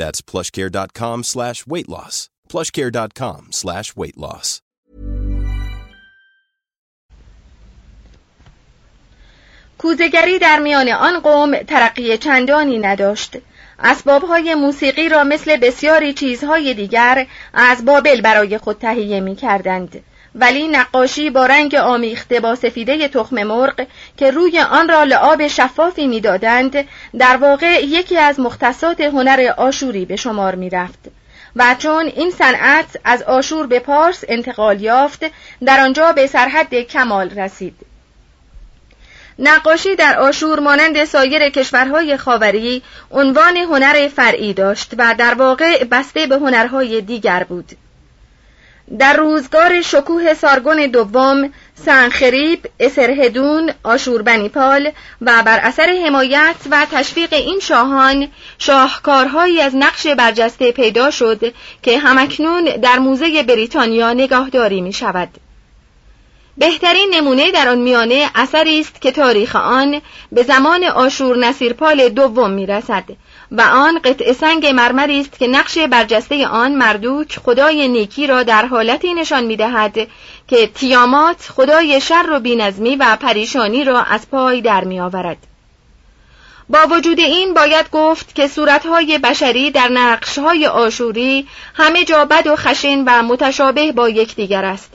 That's plushcare.com slash weight loss. plushcare.com slash weight loss. کوزگری در میان آن قوم ترقی چندانی نداشت اسبابهای موسیقی را مثل بسیاری چیزهای دیگر از بابل برای خود تهیه می کردند. ولی نقاشی با رنگ آمیخته با سفیده تخم مرغ که روی آن را لعاب شفافی می‌دادند در واقع یکی از مختصات هنر آشوری به شمار می رفت. و چون این صنعت از آشور به پارس انتقال یافت در آنجا به سرحد کمال رسید نقاشی در آشور مانند سایر کشورهای خاوری عنوان هنر فرعی داشت و در واقع بسته به هنرهای دیگر بود در روزگار شکوه سارگون دوم سنخریب، اسرهدون، آشوربنیپال و بر اثر حمایت و تشویق این شاهان شاهکارهایی از نقش برجسته پیدا شد که همکنون در موزه بریتانیا نگاهداری می شود. بهترین نمونه در آن میانه اثری است که تاریخ آن به زمان آشور نصیرپال دوم می رسد و آن قطع سنگ مرمری است که نقش برجسته آن مردوک خدای نیکی را در حالتی نشان می دهد که تیامات خدای شر و بینظمی و پریشانی را از پای در می آورد. با وجود این باید گفت که صورتهای بشری در نقشهای آشوری همه جا بد و خشن و متشابه با یکدیگر است.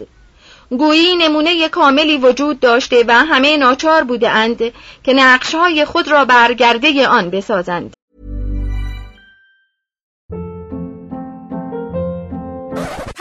گویی نمونه کاملی وجود داشته و همه ناچار بوده اند که نقشهای خود را برگرده آن بسازند.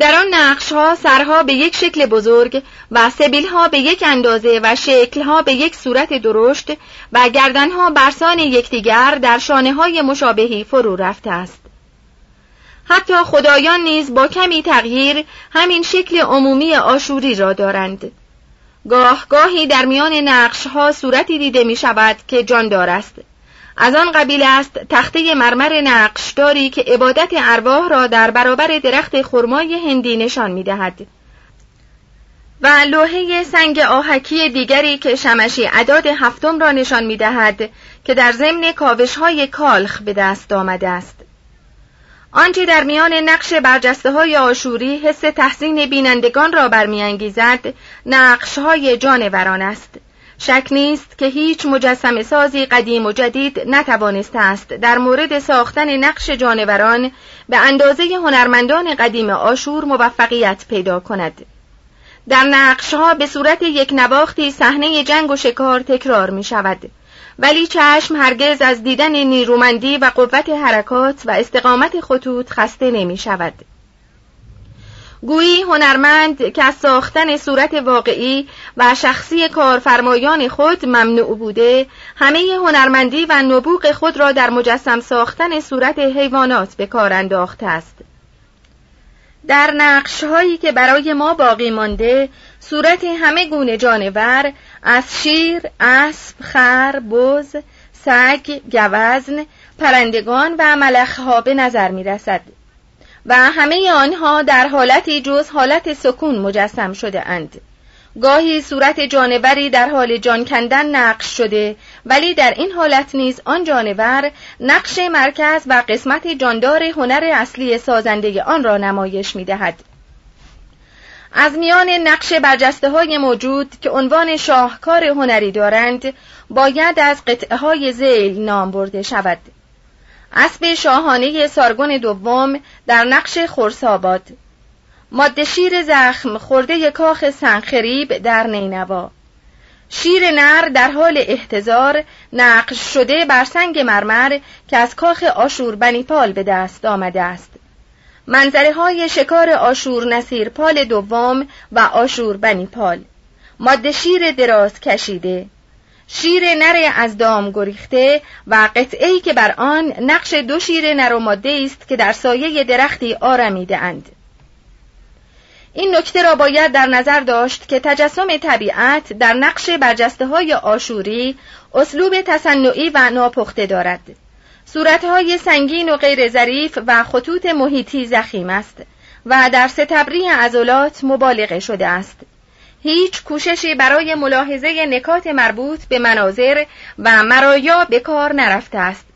در آن نقش ها سرها به یک شکل بزرگ و سبیل ها به یک اندازه و شکل ها به یک صورت درشت و گردن ها برسان یکدیگر در شانه های مشابهی فرو رفته است. حتی خدایان نیز با کمی تغییر همین شکل عمومی آشوری را دارند. گاه گاهی در میان نقش ها صورتی دیده می شود که جاندار است. از آن قبیل است تخته مرمر نقشداری که عبادت ارواح را در برابر درخت خرمای هندی نشان می دهد. و لوحه سنگ آهکی دیگری که شمشی عداد هفتم را نشان می دهد که در ضمن کاوش های کالخ به دست آمده است. آنچه در میان نقش برجسته های آشوری حس تحسین بینندگان را برمیانگیزد نقش های جانوران است. شک نیست که هیچ مجسم سازی قدیم و جدید نتوانسته است در مورد ساختن نقش جانوران به اندازه هنرمندان قدیم آشور موفقیت پیدا کند. در نقش ها به صورت یک نواختی صحنه جنگ و شکار تکرار می شود. ولی چشم هرگز از دیدن نیرومندی و قوت حرکات و استقامت خطوط خسته نمی شود. گویی هنرمند که از ساختن صورت واقعی و شخصی کارفرمایان خود ممنوع بوده همه هنرمندی و نبوغ خود را در مجسم ساختن صورت حیوانات به کار انداخته است در نقش هایی که برای ما باقی مانده صورت همه گونه جانور از شیر، اسب، خر، بز، سگ، گوزن، پرندگان و ملخها به نظر می رسد. و همه آنها در حالتی جز حالت سکون مجسم شده اند. گاهی صورت جانوری در حال جان کندن نقش شده ولی در این حالت نیز آن جانور نقش مرکز و قسمت جاندار هنر اصلی سازنده آن را نمایش می دهد. از میان نقش برجسته های موجود که عنوان شاهکار هنری دارند باید از قطعه های زیل نام برده شود اسب شاهانه سارگون دوم در نقش خورساباد ماده شیر زخم خورده کاخ سنخریب در نینوا. شیر نر در حال احتضار نقش شده بر سنگ مرمر که از کاخ آشور بنیپال به دست آمده است. منظره های شکار آشور نصیر پال دوم و آشور بنیپال ماده شیر دراز کشیده. شیر نر از دام گریخته و قطعی که بر آن نقش دو شیر نر و ماده است که در سایه درختی آرمیده اند. این نکته را باید در نظر داشت که تجسم طبیعت در نقش برجسته های آشوری اسلوب تصنعی و ناپخته دارد. صورتهای سنگین و غیر ظریف و خطوط محیطی زخیم است و در ستبری عضلات مبالغه شده است. هیچ کوششی برای ملاحظه نکات مربوط به مناظر و مرایا به کار نرفته است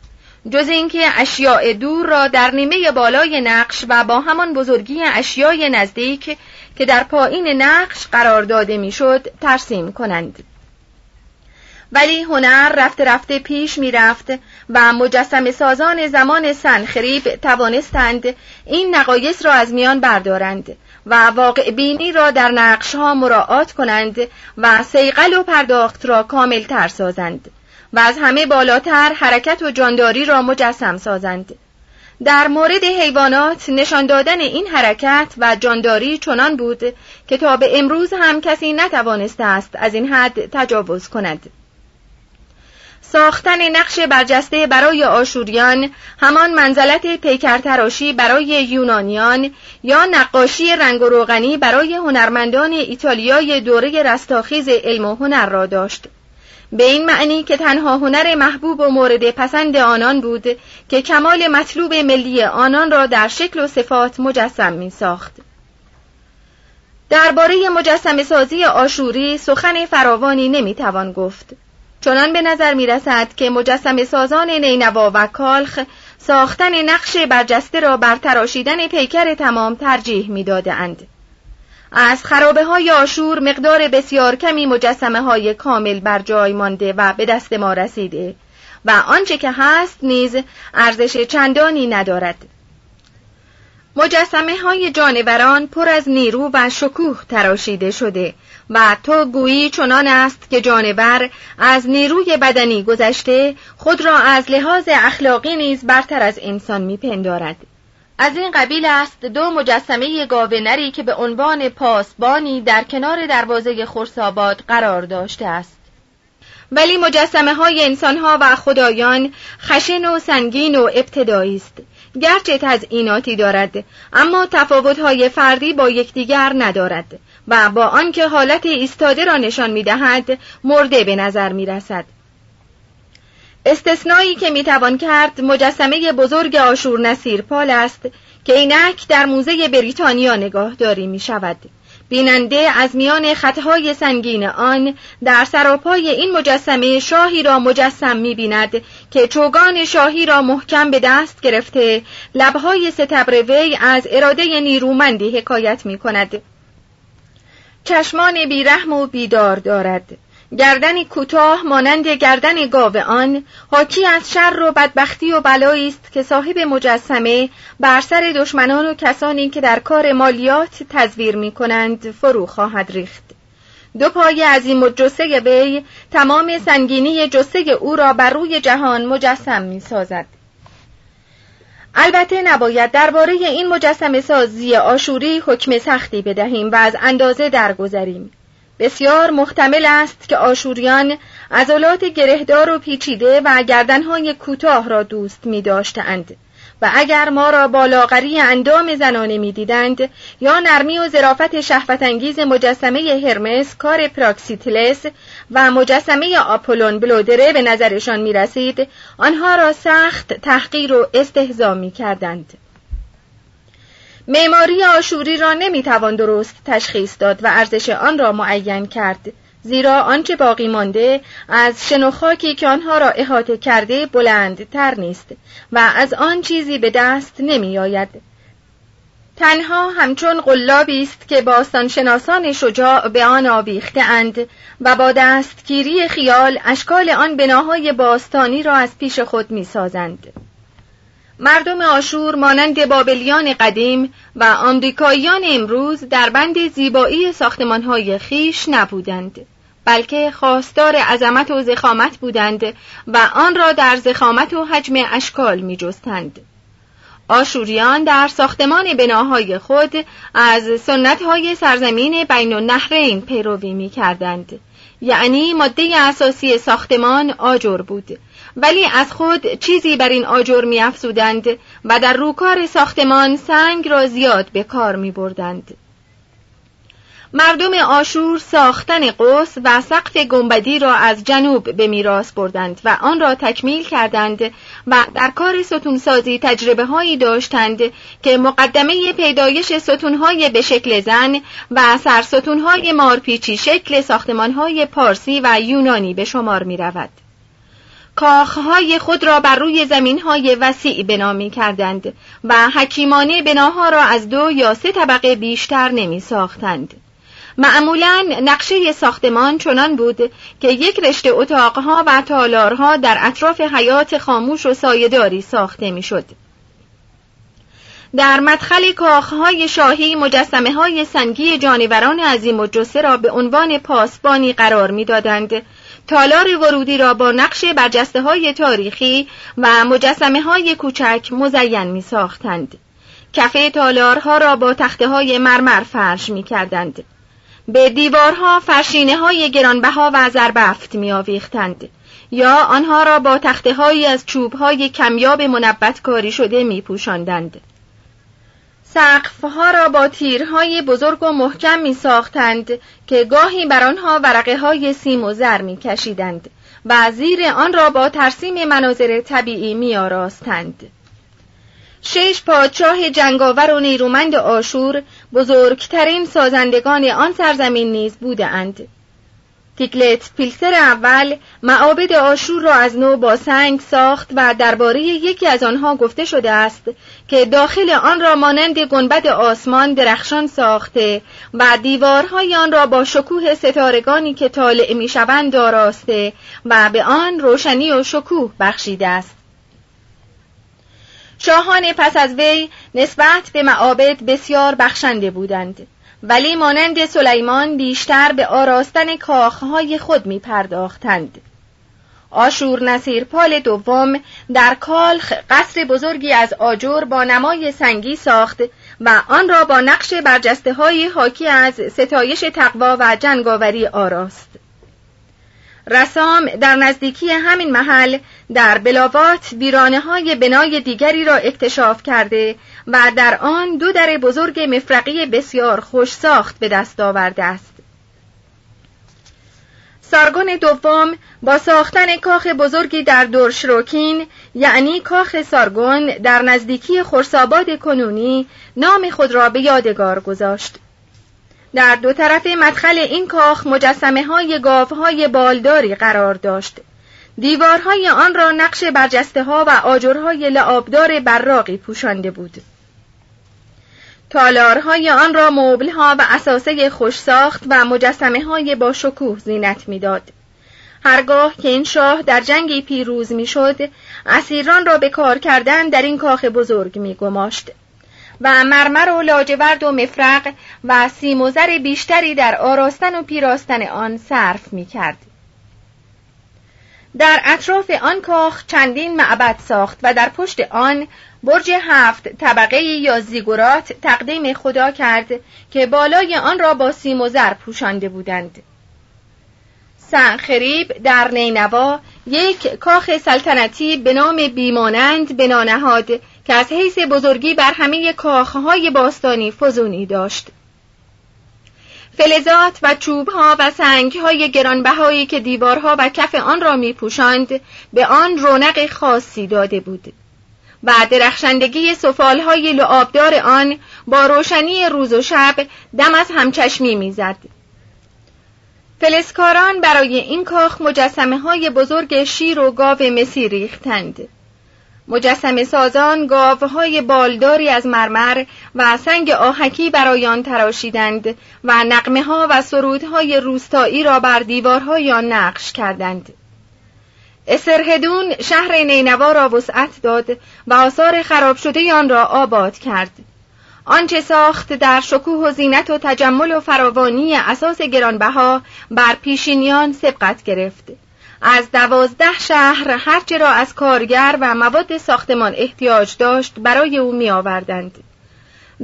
جز اینکه اشیاء دور را در نیمه بالای نقش و با همان بزرگی اشیای نزدیک که در پایین نقش قرار داده می‌شد ترسیم کنند. ولی هنر رفته رفته پیش می رفت و مجسم سازان زمان سنخریب توانستند این نقایص را از میان بردارند و واقع بینی را در نقش ها مراعات کنند و سیقل و پرداخت را کامل تر سازند. و از همه بالاتر حرکت و جانداری را مجسم سازند. در مورد حیوانات نشان دادن این حرکت و جانداری چنان بود که تا به امروز هم کسی نتوانسته است از این حد تجاوز کند. ساختن نقش برجسته برای آشوریان همان منزلت پیکرتراشی برای یونانیان یا نقاشی رنگ و روغنی برای هنرمندان ایتالیای دوره رستاخیز علم و هنر را داشت. به این معنی که تنها هنر محبوب و مورد پسند آنان بود که کمال مطلوب ملی آنان را در شکل و صفات مجسم می ساخت. درباره مجسم سازی آشوری سخن فراوانی نمی‌توان گفت. چنان به نظر می رسد که مجسم سازان نینوا و کالخ ساختن نقش برجسته را بر تراشیدن پیکر تمام ترجیح می اند. از خرابه های آشور مقدار بسیار کمی مجسمه های کامل بر جای مانده و به دست ما رسیده و آنچه که هست نیز ارزش چندانی ندارد. مجسمه های جانوران پر از نیرو و شکوه تراشیده شده و تو گویی چنان است که جانور از نیروی بدنی گذشته خود را از لحاظ اخلاقی نیز برتر از انسان میپندارد از این قبیل است دو مجسمه گاونری که به عنوان پاسبانی در کنار دروازه خرساباد قرار داشته است. ولی مجسمه های انسان ها و خدایان خشن و سنگین و ابتدایی است. گرچه تزئیناتی دارد اما تفاوت های فردی با یکدیگر ندارد و با آنکه حالت ایستاده را نشان می دهد مرده به نظر می رسد استثنایی که می‌توان کرد مجسمه بزرگ آشور نصیر پال است که اینک در موزه بریتانیا نگاهداری می شود. بیننده از میان خطهای سنگین آن در سراپای این مجسمه شاهی را مجسم می بیند که چوگان شاهی را محکم به دست گرفته لبهای ستبر وی از اراده نیرومندی حکایت می کند چشمان بیرحم و بیدار دارد گردنی کوتاه مانند گردن گاو آن حاکی از شر و بدبختی و بلایی است که صاحب مجسمه بر سر دشمنان و کسانی که در کار مالیات تزویر می کنند فرو خواهد ریخت. دو پای از این مجسه وی تمام سنگینی جسه او را بر روی جهان مجسم می سازد. البته نباید درباره این مجسم سازی آشوری حکم سختی بدهیم و از اندازه درگذریم. بسیار محتمل است که آشوریان عضلات گرهدار و پیچیده و گردنهای کوتاه را دوست می داشتند و اگر ما را با لاغری اندام زنانه می دیدند یا نرمی و ظرافت شهوتانگیز مجسمه هرمس کار پراکسیتلس و مجسمه آپولون بلودره به نظرشان می رسید آنها را سخت تحقیر و استهزا می کردند. معماری آشوری را نمی‌توان درست تشخیص داد و ارزش آن را معین کرد زیرا آنچه باقی مانده از شنوخاکی که آنها را احاطه کرده بلند تر نیست و از آن چیزی به دست نمی آید. تنها همچون قلابی است که باستانشناسان شجاع به آن آویخته اند و با دستگیری خیال اشکال آن بناهای باستانی را از پیش خود می سازند. مردم آشور مانند بابلیان قدیم و آمریکاییان امروز در بند زیبایی ساختمانهای خیش نبودند بلکه خواستار عظمت و زخامت بودند و آن را در زخامت و حجم اشکال می جستند. آشوریان در ساختمان بناهای خود از سنتهای سرزمین بین النهرین پیروی می کردند. یعنی ماده اساسی ساختمان آجر بود ولی از خود چیزی بر این آجر می افزودند و در روکار ساختمان سنگ را زیاد به کار می بردند. مردم آشور ساختن قوس و سقف گنبدی را از جنوب به میراث بردند و آن را تکمیل کردند و در کار ستونسازی تجربه هایی داشتند که مقدمه پیدایش ستونهای به شکل زن و سرستونهای مارپیچی شکل ساختمانهای پارسی و یونانی به شمار می رود. کاخهای خود را بر روی زمینهای وسیع بنا می کردند و حکیمانه بناها را از دو یا سه طبقه بیشتر نمی ساختند. معمولا نقشه ساختمان چنان بود که یک رشته اتاقها و تالارها در اطراف حیات خاموش و سایداری ساخته می‌شد. در مدخل کاخهای شاهی مجسمه های سنگی جانوران عظیم و جسه را به عنوان پاسبانی قرار می‌دادند تالار ورودی را با نقش برجسته های تاریخی و مجسمه های کوچک مزین می ساختند. کفه تالارها را با تخته های مرمر فرش می کردند. به دیوارها فرشینه های گرانبها و زربفت می آویختند. یا آنها را با تخته های از چوب های کمیاب منبت کاری شده می پوشاندند. سقفها را با تیرهای بزرگ و محکم می ساختند که گاهی بر آنها ورقه های سیم و زر می کشیدند و زیر آن را با ترسیم مناظر طبیعی می آراستند. شش پادشاه جنگاور و نیرومند آشور بزرگترین سازندگان آن سرزمین نیز بودند. تیکلت پیلسر اول معابد آشور را از نو با سنگ ساخت و درباره یکی از آنها گفته شده است که داخل آن را مانند گنبد آسمان درخشان ساخته و دیوارهای آن را با شکوه ستارگانی که طالع می‌شوند داراسته و به آن روشنی و شکوه بخشیده است. شاهان پس از وی نسبت به معابد بسیار بخشنده بودند. ولی مانند سلیمان بیشتر به آراستن کاخهای خود می پرداختند. آشور نصیر پال دوم در کالخ قصر بزرگی از آجر با نمای سنگی ساخت و آن را با نقش برجسته های حاکی از ستایش تقوا و جنگاوری آراست رسام در نزدیکی همین محل در بلاوات ویرانه های بنای دیگری را اکتشاف کرده و در آن دو در بزرگ مفرقی بسیار خوش ساخت به دست آورده است. سارگون دوم با ساختن کاخ بزرگی در دورشروکین یعنی کاخ سارگون در نزدیکی خرساباد کنونی نام خود را به یادگار گذاشت. در دو طرف مدخل این کاخ مجسمه های گاوهای بالداری قرار داشت. دیوارهای آن را نقش برجسته ها و آجرهای لعابدار براقی پوشانده بود. تالارهای آن را ها و اساسه خوش ساخت و مجسمه های با شکوه زینت می‌داد. هرگاه که این شاه در جنگی پیروز می‌شد اسیران را به کار کردن در این کاخ بزرگ می گماشت و مرمر و لاجورد و مفرق و سیم و زر بیشتری در آراستن و پیراستن آن صرف می کرد. در اطراف آن کاخ چندین معبد ساخت و در پشت آن برج هفت طبقه یا زیگورات تقدیم خدا کرد که بالای آن را با سیم و زر پوشانده بودند. سنخریب در نینوا یک کاخ سلطنتی به نام بیمانند بنا نهاد که از حیث بزرگی بر همه کاخهای باستانی فزونی داشت. فلزات و چوبها و سنگهای گرانبهایی که دیوارها و کف آن را می پوشند به آن رونق خاصی داده بود و درخشندگی سفالهای لعابدار آن با روشنی روز و شب دم از همچشمی می‌زد. فلسکاران برای این کاخ مجسمه های بزرگ شیر و گاو مسی ریختند. مجسمه سازان گاوهای بالداری از مرمر و سنگ آهکی برای آن تراشیدند و نقمه ها و سرودهای روستایی را بر دیوارهای آن نقش کردند. اسرهدون شهر نینوا را وسعت داد و آثار خراب شده آن را آباد کرد آنچه ساخت در شکوه و زینت و تجمل و فراوانی اساس گرانبها بر پیشینیان سبقت گرفت از دوازده شهر هرچه را از کارگر و مواد ساختمان احتیاج داشت برای او می آوردند.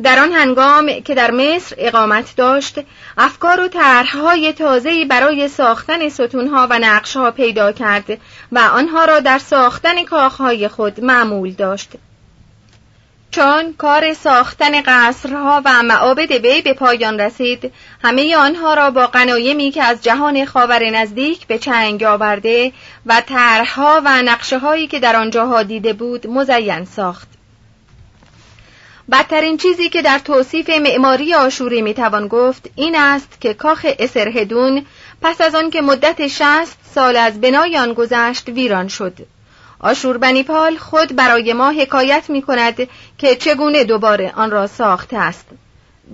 در آن هنگام که در مصر اقامت داشت افکار و طرحهای تازه‌ای برای ساختن ستونها و نقشها پیدا کرد و آنها را در ساختن کاخهای خود معمول داشت چون کار ساختن قصرها و معابد وی به پایان رسید همه آنها را با قنایمی که از جهان خاور نزدیک به چنگ آورده و طرحها و نقشه هایی که در آنجاها دیده بود مزین ساخت. بدترین چیزی که در توصیف معماری آشوری می‌توان گفت این است که کاخ اسرهدون پس از آن که مدت شست سال از بنای آن گذشت ویران شد. آشوربنیپال خود برای ما حکایت می کند که چگونه دوباره آن را ساخته است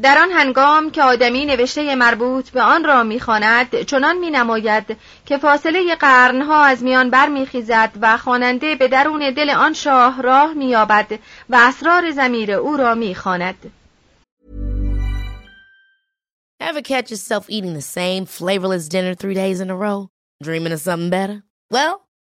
در آن هنگام که آدمی نوشته مربوط به آن را می‌خواند چنان مینماید که فاصله قرنها از میان برمیخیزد و خواننده به درون دل آن شاه راه مییابد و اسرار زمیر او را می‌خواند Ever catch yourself eating the same flavorless dinner three days in a row? Dreaming of something better? Well,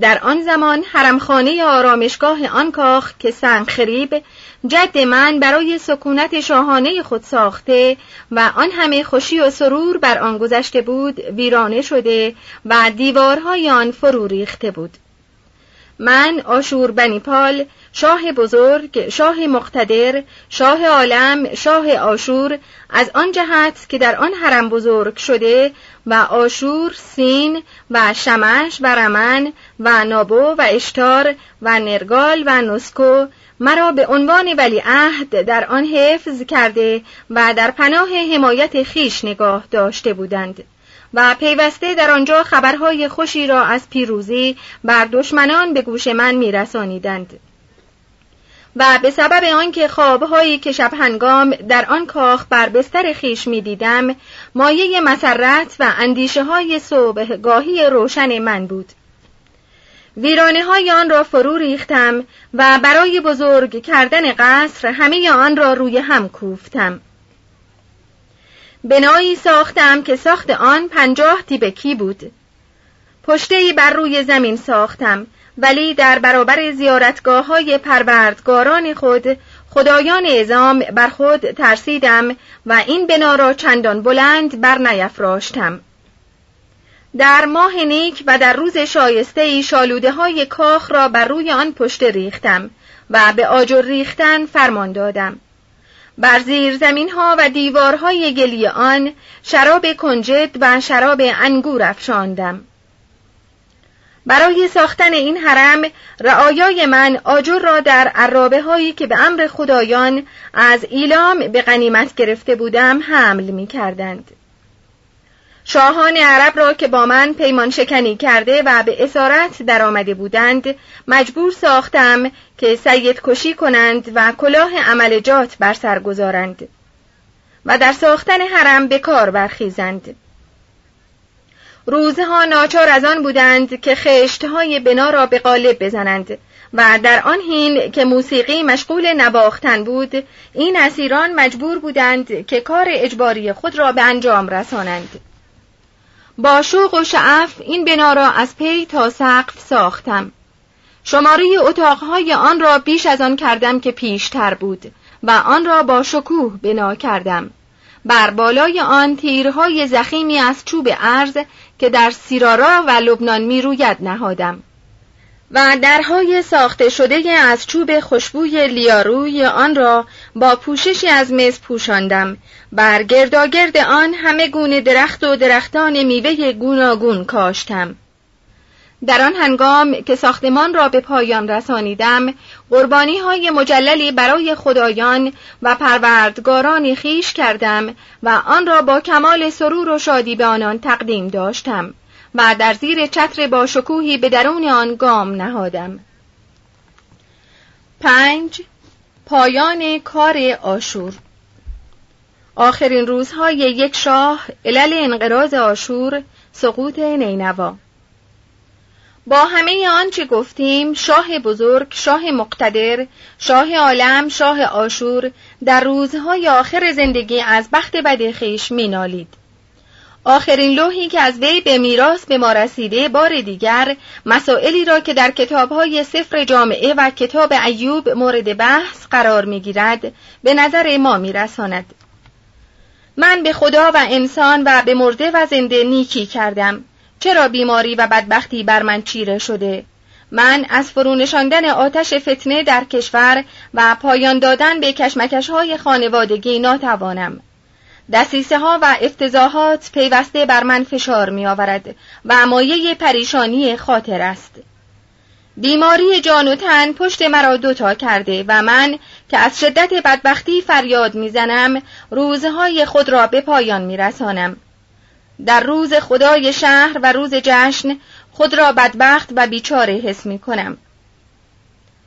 در آن زمان حرمخانه آرامشگاه آن کاخ که سنخریب جد من برای سکونت شاهانه خود ساخته و آن همه خوشی و سرور بر آن گذشته بود ویرانه شده و دیوارهای آن فرو ریخته بود. من آشور بنیپال شاه بزرگ شاه مقتدر شاه عالم شاه آشور از آن جهت که در آن حرم بزرگ شده و آشور سین و شمش و رمن و نابو و اشتار و نرگال و نسکو مرا به عنوان ولی عهد در آن حفظ کرده و در پناه حمایت خیش نگاه داشته بودند. و پیوسته در آنجا خبرهای خوشی را از پیروزی بر دشمنان به گوش من میرسانیدند. و به سبب آنکه خوابهایی که شب هنگام در آن کاخ بر بستر خیش می دیدم مایه مسرت و اندیشه های صبح گاهی روشن من بود. ویرانه های آن را فرو ریختم و برای بزرگ کردن قصر همه آن را روی هم کوفتم. بنایی ساختم که ساخت آن پنجاه تیبکی بود. پشته بر روی زمین ساختم ولی در برابر زیارتگاه های پروردگاران خود خدایان ازام بر خود ترسیدم و این بنا را چندان بلند بر نیفراشتم در ماه نیک و در روز شایسته ای شالوده های کاخ را بر روی آن پشت ریختم و به آجر ریختن فرمان دادم. بر زیر زمین ها و دیوارهای گلی آن شراب کنجد و شراب انگور افشاندم برای ساختن این حرم رعایای من آجر را در عرابه هایی که به امر خدایان از ایلام به غنیمت گرفته بودم حمل می کردند. شاهان عرب را که با من پیمان شکنی کرده و به اسارت در آمده بودند مجبور ساختم که سید کشی کنند و کلاه عملجات بر سر گذارند و در ساختن حرم به کار برخیزند. روزها ناچار از آن بودند که خشتهای بنا را به قالب بزنند و در آن حین که موسیقی مشغول نواختن بود این اسیران مجبور بودند که کار اجباری خود را به انجام رسانند. با شوق و شعف این بنا را از پی تا سقف ساختم. شماره اتاقهای آن را بیش از آن کردم که پیشتر بود و آن را با شکوه بنا کردم. بر بالای آن تیرهای زخیمی از چوب ارز که در سیرارا و لبنان می روید نهادم. و درهای ساخته شده از چوب خوشبوی لیاروی آن را با پوششی از مز پوشاندم. بر گرداگرد آن همه گونه درخت و درختان میوه گوناگون کاشتم. در آن هنگام که ساختمان را به پایان رسانیدم قربانی های مجللی برای خدایان و پروردگارانی خیش کردم و آن را با کمال سرور و شادی به آنان تقدیم داشتم و در زیر چتر با شکوهی به درون آن گام نهادم. پنج پایان کار آشور. آخرین روزهای یک شاه علل انقراض آشور سقوط نینوا. با همه آنچه گفتیم شاه بزرگ شاه مقتدر شاه عالم شاه آشور در روزهای آخر زندگی از بخت بد خیش مینالید. آخرین لوحی که از وی به میراث به ما رسیده بار دیگر مسائلی را که در کتابهای سفر جامعه و کتاب ایوب مورد بحث قرار می‌گیرد به نظر ما میرساند. من به خدا و انسان و به مرده و زنده نیکی کردم. چرا بیماری و بدبختی بر من چیره شده؟ من از فرونشاندن آتش فتنه در کشور و پایان دادن به کشمکش های خانوادگی ناتوانم. دسیسه ها و افتضاحات پیوسته بر من فشار می آورد و مایه پریشانی خاطر است. بیماری جان و تن پشت مرا دوتا کرده و من که از شدت بدبختی فریاد می‌زنم روزهای خود را به پایان میرسانم. در روز خدای شهر و روز جشن خود را بدبخت و بیچاره حس می کنم.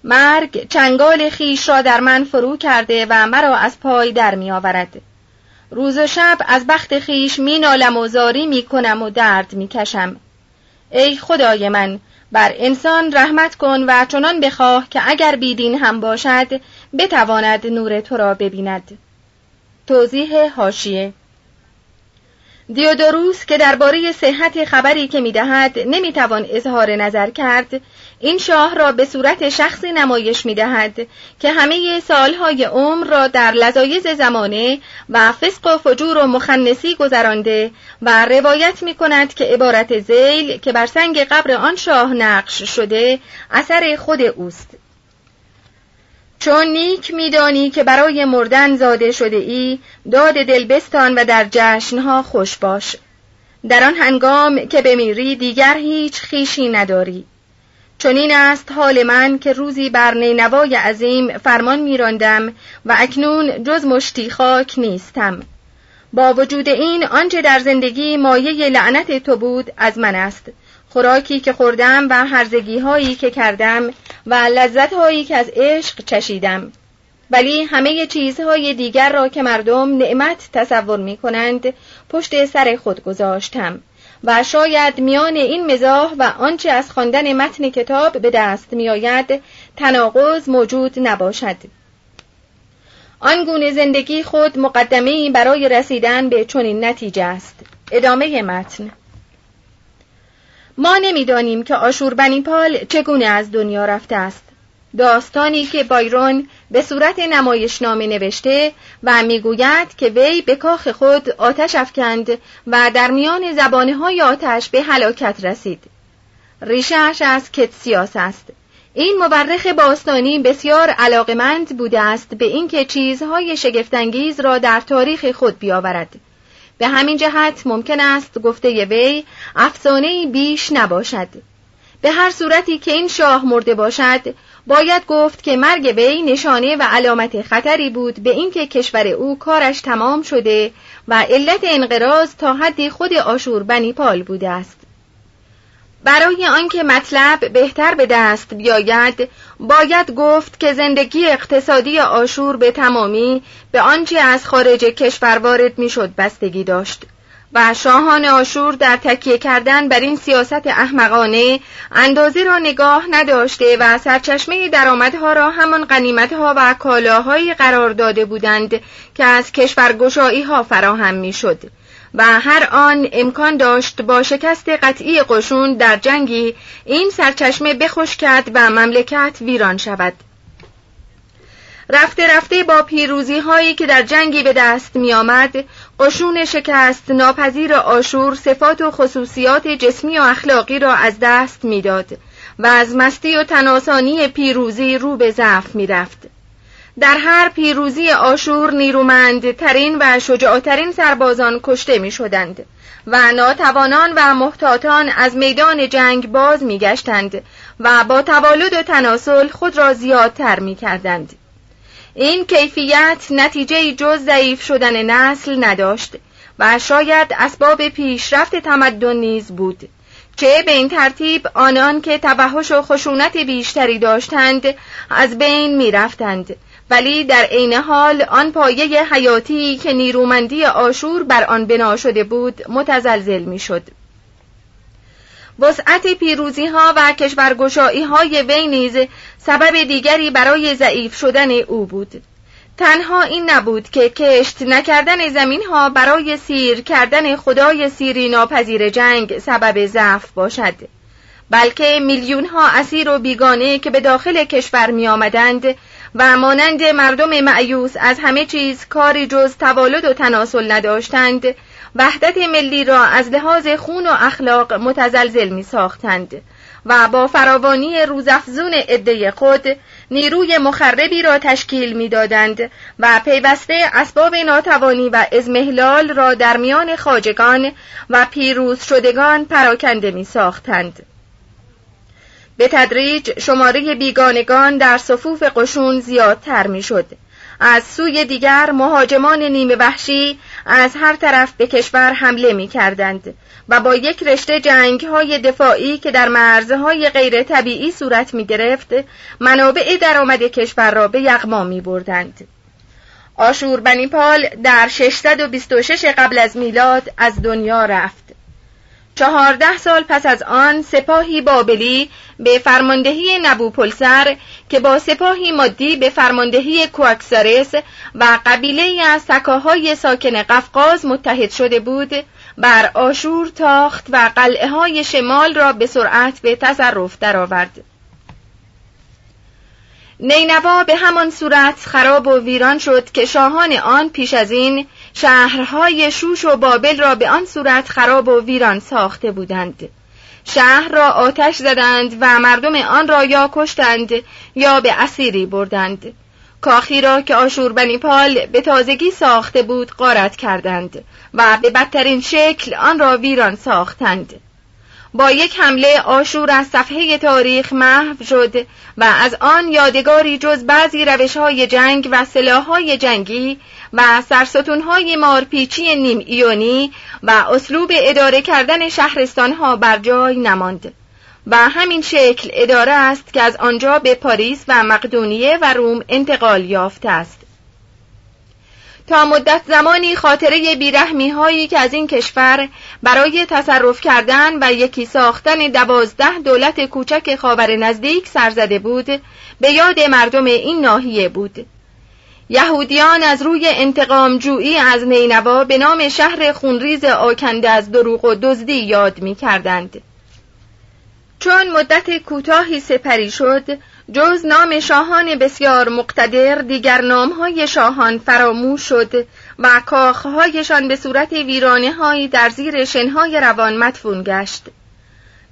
مرگ چنگال خیش را در من فرو کرده و مرا از پای در می آورد. روز و شب از بخت خیش می نالم و زاری می کنم و درد می کشم. ای خدای من بر انسان رحمت کن و چنان بخواه که اگر بیدین هم باشد بتواند نور تو را ببیند. توضیح هاشیه دیودوروس که درباره صحت خبری که می‌دهد نمی‌توان اظهار نظر کرد این شاه را به صورت شخصی نمایش می‌دهد که همه سالهای عمر را در لذایز زمانه و فسق و فجور و مخنسی گذرانده و روایت می کند که عبارت زیل که بر سنگ قبر آن شاه نقش شده اثر خود اوست. چون نیک میدانی که برای مردن زاده شده ای داد دلبستان و در جشنها خوش باش. در آن هنگام که بمیری دیگر هیچ خیشی نداری. چون است حال من که روزی بر نینوای عظیم فرمان میراندم و اکنون جز مشتی خاک نیستم. با وجود این آنچه در زندگی مایه لعنت تو بود از من است. خوراکی که خوردم و هرزگی هایی که کردم و لذت هایی که از عشق چشیدم. ولی همه چیزهای دیگر را که مردم نعمت تصور می کنند پشت سر خود گذاشتم. و شاید میان این مزاح و آنچه از خواندن متن کتاب به دست میآید تناقض موجود نباشد. آنگونه زندگی خود مقدمه برای رسیدن به چنین نتیجه است. ادامه متن. ما نمی‌دانیم که آشور بنیپال چگونه از دنیا رفته است. داستانی که بایرون به صورت نمایشنامه نوشته و می‌گوید که وی به کاخ خود آتش افکند و در میان زبانه های آتش به هلاکت رسید. ریشهش از کتسیاس است. این مورخ باستانی بسیار علاقمند بوده است به اینکه چیزهای شگفتانگیز را در تاریخ خود بیاورد. به همین جهت ممکن است گفته وی افسانه بیش نباشد. به هر صورتی که این شاه مرده باشد باید گفت که مرگ وی نشانه و علامت خطری بود به اینکه کشور او کارش تمام شده و علت انقراض تا حدی خود آشور بنیپال بوده است. برای آنکه مطلب بهتر به دست بیاید باید گفت که زندگی اقتصادی آشور به تمامی به آنچه از خارج کشور وارد می‌شد بستگی داشت و شاهان آشور در تکیه کردن بر این سیاست احمقانه اندازه را نگاه نداشته و سرچشمه درآمدها را همان قنیمتها و کالاهایی قرار داده بودند که از کشورگشایی ها فراهم می‌شد. و هر آن امکان داشت با شکست قطعی قشون در جنگی این سرچشمه بخوش کرد و مملکت ویران شود رفته رفته با پیروزی هایی که در جنگی به دست می آمد قشون شکست ناپذیر آشور صفات و خصوصیات جسمی و اخلاقی را از دست می‌داد و از مستی و تناسانی پیروزی رو به ضعف می رفت. در هر پیروزی آشور نیرومندترین و شجاعترین سربازان کشته می شدند و ناتوانان و محتاطان از میدان جنگ باز می گشتند و با تولد و تناسل خود را زیادتر می کردند. این کیفیت نتیجه جز ضعیف شدن نسل نداشت و شاید اسباب پیشرفت تمدن نیز بود چه به این ترتیب آنان که توحش و خشونت بیشتری داشتند از بین می رفتند ولی در عین حال آن پایه حیاتی که نیرومندی آشور بر آن بنا شده بود متزلزل می‌شد. وسعت پیروزی ها و کشورگشایی های وی نیز سبب دیگری برای ضعیف شدن او بود تنها این نبود که کشت نکردن زمین ها برای سیر کردن خدای سیری ناپذیر جنگ سبب ضعف باشد بلکه میلیون ها اسیر و بیگانه که به داخل کشور می آمدند و مانند مردم معیوس از همه چیز کاری جز توالد و تناسل نداشتند وحدت ملی را از لحاظ خون و اخلاق متزلزل می ساختند و با فراوانی روزافزون عده خود نیروی مخربی را تشکیل می‌دادند و پیوسته اسباب ناتوانی و ازمهلال را در میان خاجگان و پیروز شدگان پراکنده می ساختند. به تدریج شماره بیگانگان در صفوف قشون زیادتر می شد. از سوی دیگر مهاجمان نیمه وحشی از هر طرف به کشور حمله می کردند و با یک رشته جنگ های دفاعی که در مرزهای غیر طبیعی صورت می گرفت منابع درآمد کشور را به یغما می بردند. آشور بنیپال در 626 قبل از میلاد از دنیا رفت. چهارده سال پس از آن سپاهی بابلی به فرماندهی نبوپلسر که با سپاهی مادی به فرماندهی کوکسارس و قبیله از سکاهای ساکن قفقاز متحد شده بود بر آشور تاخت و قلعه های شمال را به سرعت به تصرف درآورد. نینوا به همان صورت خراب و ویران شد که شاهان آن پیش از این شهرهای شوش و بابل را به آن صورت خراب و ویران ساخته بودند. شهر را آتش زدند و مردم آن را یا کشتند یا به اسیری بردند. کاخی را که آشور بنیپال به تازگی ساخته بود قارت کردند و به بدترین شکل آن را ویران ساختند. با یک حمله آشور از صفحه تاریخ محو شد و از آن یادگاری جز بعضی روش های جنگ و سلاح های جنگی و سرستونهای مارپیچی نیم ایونی و اسلوب اداره کردن شهرستان ها بر جای نماند. و همین شکل اداره است که از آنجا به پاریس و مقدونیه و روم انتقال یافته است. تا مدت زمانی خاطره بیرحمی هایی که از این کشور برای تصرف کردن و یکی ساختن دوازده دولت کوچک خاور نزدیک سرزده بود به یاد مردم این ناحیه بود یهودیان از روی انتقام جویی از نینوا به نام شهر خونریز آکنده از دروغ و دزدی یاد می کردند. چون مدت کوتاهی سپری شد جز نام شاهان بسیار مقتدر دیگر نامهای شاهان فراموش شد و کاخهایشان به صورت ویرانه هایی در زیر شنهای روان مدفون گشت.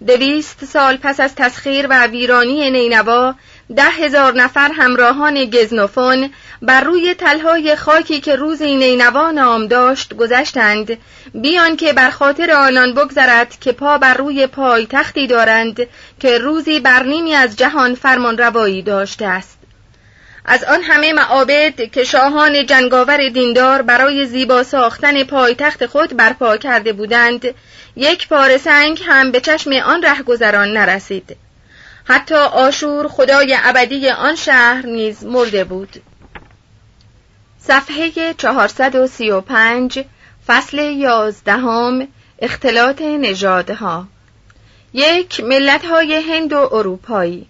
دویست سال پس از تسخیر و ویرانی نینوا ده هزار نفر همراهان گزنوفون بر روی تلهای خاکی که روز نینوا نام داشت گذشتند. بیان که بر خاطر آنان بگذرد که پا بر روی پای تختی دارند که روزی بر نیمی از جهان فرمان روایی داشته است. از آن همه معابد که شاهان جنگاور دیندار برای زیبا ساختن پایتخت خود برپا کرده بودند یک پاره سنگ هم به چشم آن رهگذران نرسید. حتی آشور خدای ابدی آن شهر نیز مرده بود. صفحه 435 فصل یازدهم اختلاط نژادها. یک ملت های هند و اروپایی.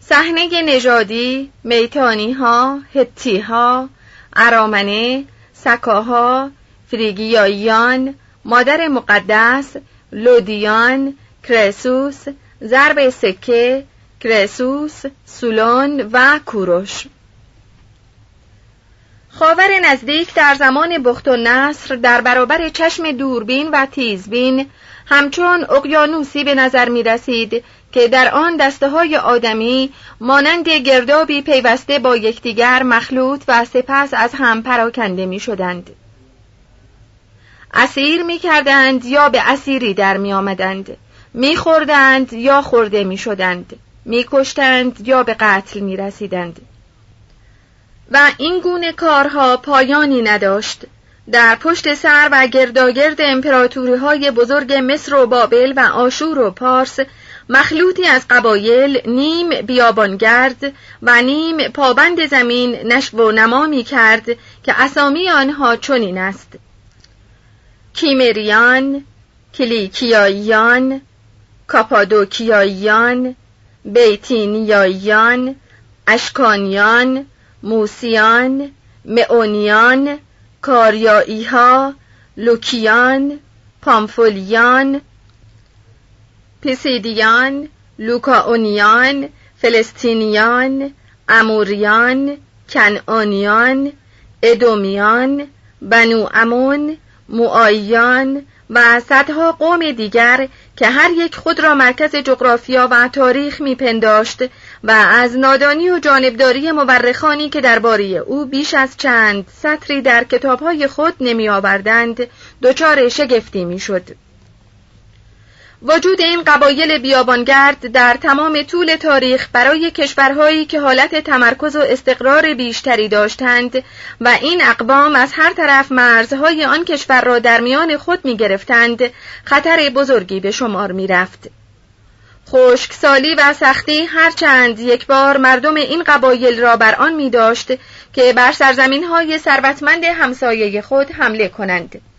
صحنه نژادی میتانی ها هتی ها ارامنه سکاها فریگیاییان مادر مقدس لودیان کرسوس ضرب سکه کرسوس سولون و کوروش خاور نزدیک در زمان بخت و نصر در برابر چشم دوربین و تیزبین همچون اقیانوسی به نظر می رسید که در آن دسته های آدمی مانند گردابی پیوسته با یکدیگر مخلوط و سپس از هم پراکنده می شدند. اسیر می کردند یا به اسیری در می آمدند. می خوردند یا خورده می شدند. می کشتند یا به قتل می رسیدند. و این گونه کارها پایانی نداشت در پشت سر و گرداگرد امپراتوری های بزرگ مصر و بابل و آشور و پارس مخلوطی از قبایل نیم بیابانگرد و نیم پابند زمین نشو و نما می کرد که اسامی آنها چنین است کیمریان کلیکیاییان کاپادوکیاییان بیتینیاییان اشکانیان موسیان معونیان کاریاییها لوکیان پامفولیان پیسیدیان لوکاونیان فلسطینیان اموریان کنعانیان ادومیان بنو امون معایان و صدها قوم دیگر که هر یک خود را مرکز جغرافیا و تاریخ میپنداشت و از نادانی و جانبداری مورخانی که درباره او بیش از چند سطری در کتابهای خود نمی آوردند دچار شگفتی می‌شد. وجود این قبایل بیابانگرد در تمام طول تاریخ برای کشورهایی که حالت تمرکز و استقرار بیشتری داشتند و این اقوام از هر طرف مرزهای آن کشور را در میان خود می گرفتند خطر بزرگی به شمار می رفت. خشکسالی و سختی هرچند یک بار مردم این قبایل را بر آن می داشت که بر سرزمین های ثروتمند همسایه خود حمله کنند.